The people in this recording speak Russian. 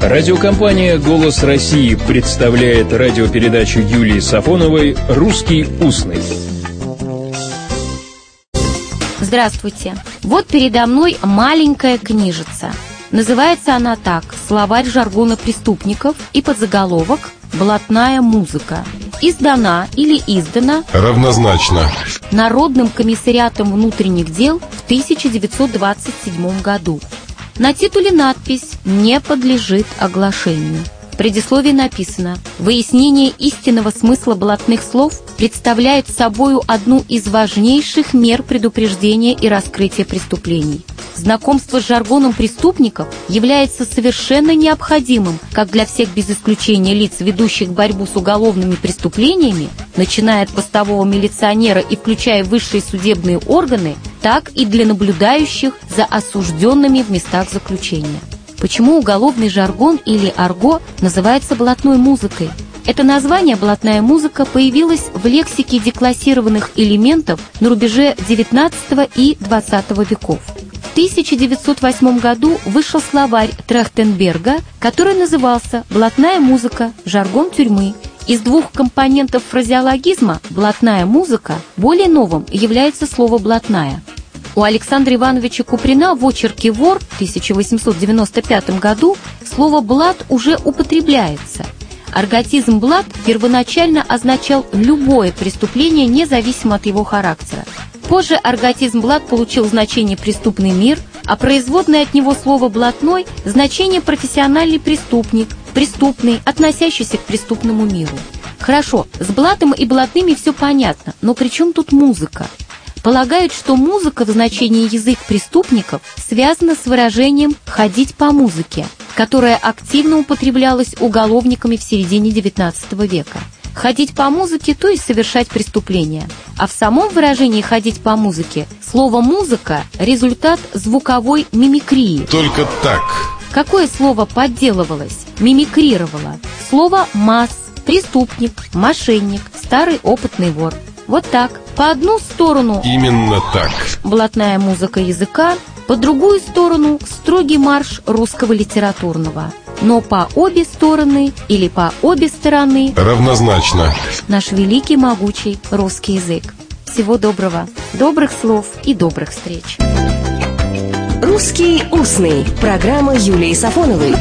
Радиокомпания «Голос России» представляет радиопередачу Юлии Сафоновой «Русский устный». Здравствуйте. Вот передо мной маленькая книжица. Называется она так «Словарь жаргона преступников» и подзаголовок «Блатная музыка». Издана или издана Равнозначно. Народным комиссариатом внутренних дел в 1927 году. На титуле надпись «Не подлежит оглашению». В предисловии написано «Выяснение истинного смысла блатных слов представляет собою одну из важнейших мер предупреждения и раскрытия преступлений. Знакомство с жаргоном преступников является совершенно необходимым как для всех без исключения лиц, ведущих борьбу с уголовными преступлениями, начиная от постового милиционера и включая высшие судебные органы, так и для наблюдающих за осужденными в местах заключения. Почему уголовный жаргон или арго называется блатной музыкой? Это название «блатная музыка» появилось в лексике деклассированных элементов на рубеже XIX и XX веков. В 1908 году вышел словарь Трахтенберга, который назывался «Блатная музыка. Жаргон тюрьмы». Из двух компонентов фразеологизма «блатная музыка» более новым является слово «блатная». У Александра Ивановича Куприна в очерке «Вор» в 1895 году слово «блат» уже употребляется. Арготизм «блат» первоначально означал любое преступление, независимо от его характера. Позже арготизм «блат» получил значение «преступный мир», а производное от него слово «блатной» – значение «профессиональный преступник», «преступный», относящийся к преступному миру. Хорошо, с блатом и блатными все понятно, но при чем тут музыка? Полагают, что музыка в значении язык преступников связана с выражением «ходить по музыке», которое активно употреблялось уголовниками в середине XIX века. Ходить по музыке, то есть совершать преступления. А в самом выражении «ходить по музыке» слово «музыка» – результат звуковой мимикрии. Только так. Какое слово подделывалось, мимикрировало? Слово «масс», «преступник», «мошенник», «старый опытный вор». Вот так. По одну сторону Именно так. блатная музыка языка, по другую сторону строгий марш русского литературного. Но по обе стороны или по обе стороны Равнозначно. наш великий могучий русский язык. Всего доброго, добрых слов и добрых встреч. «Русский устный». Программа Юлии Сафоновой.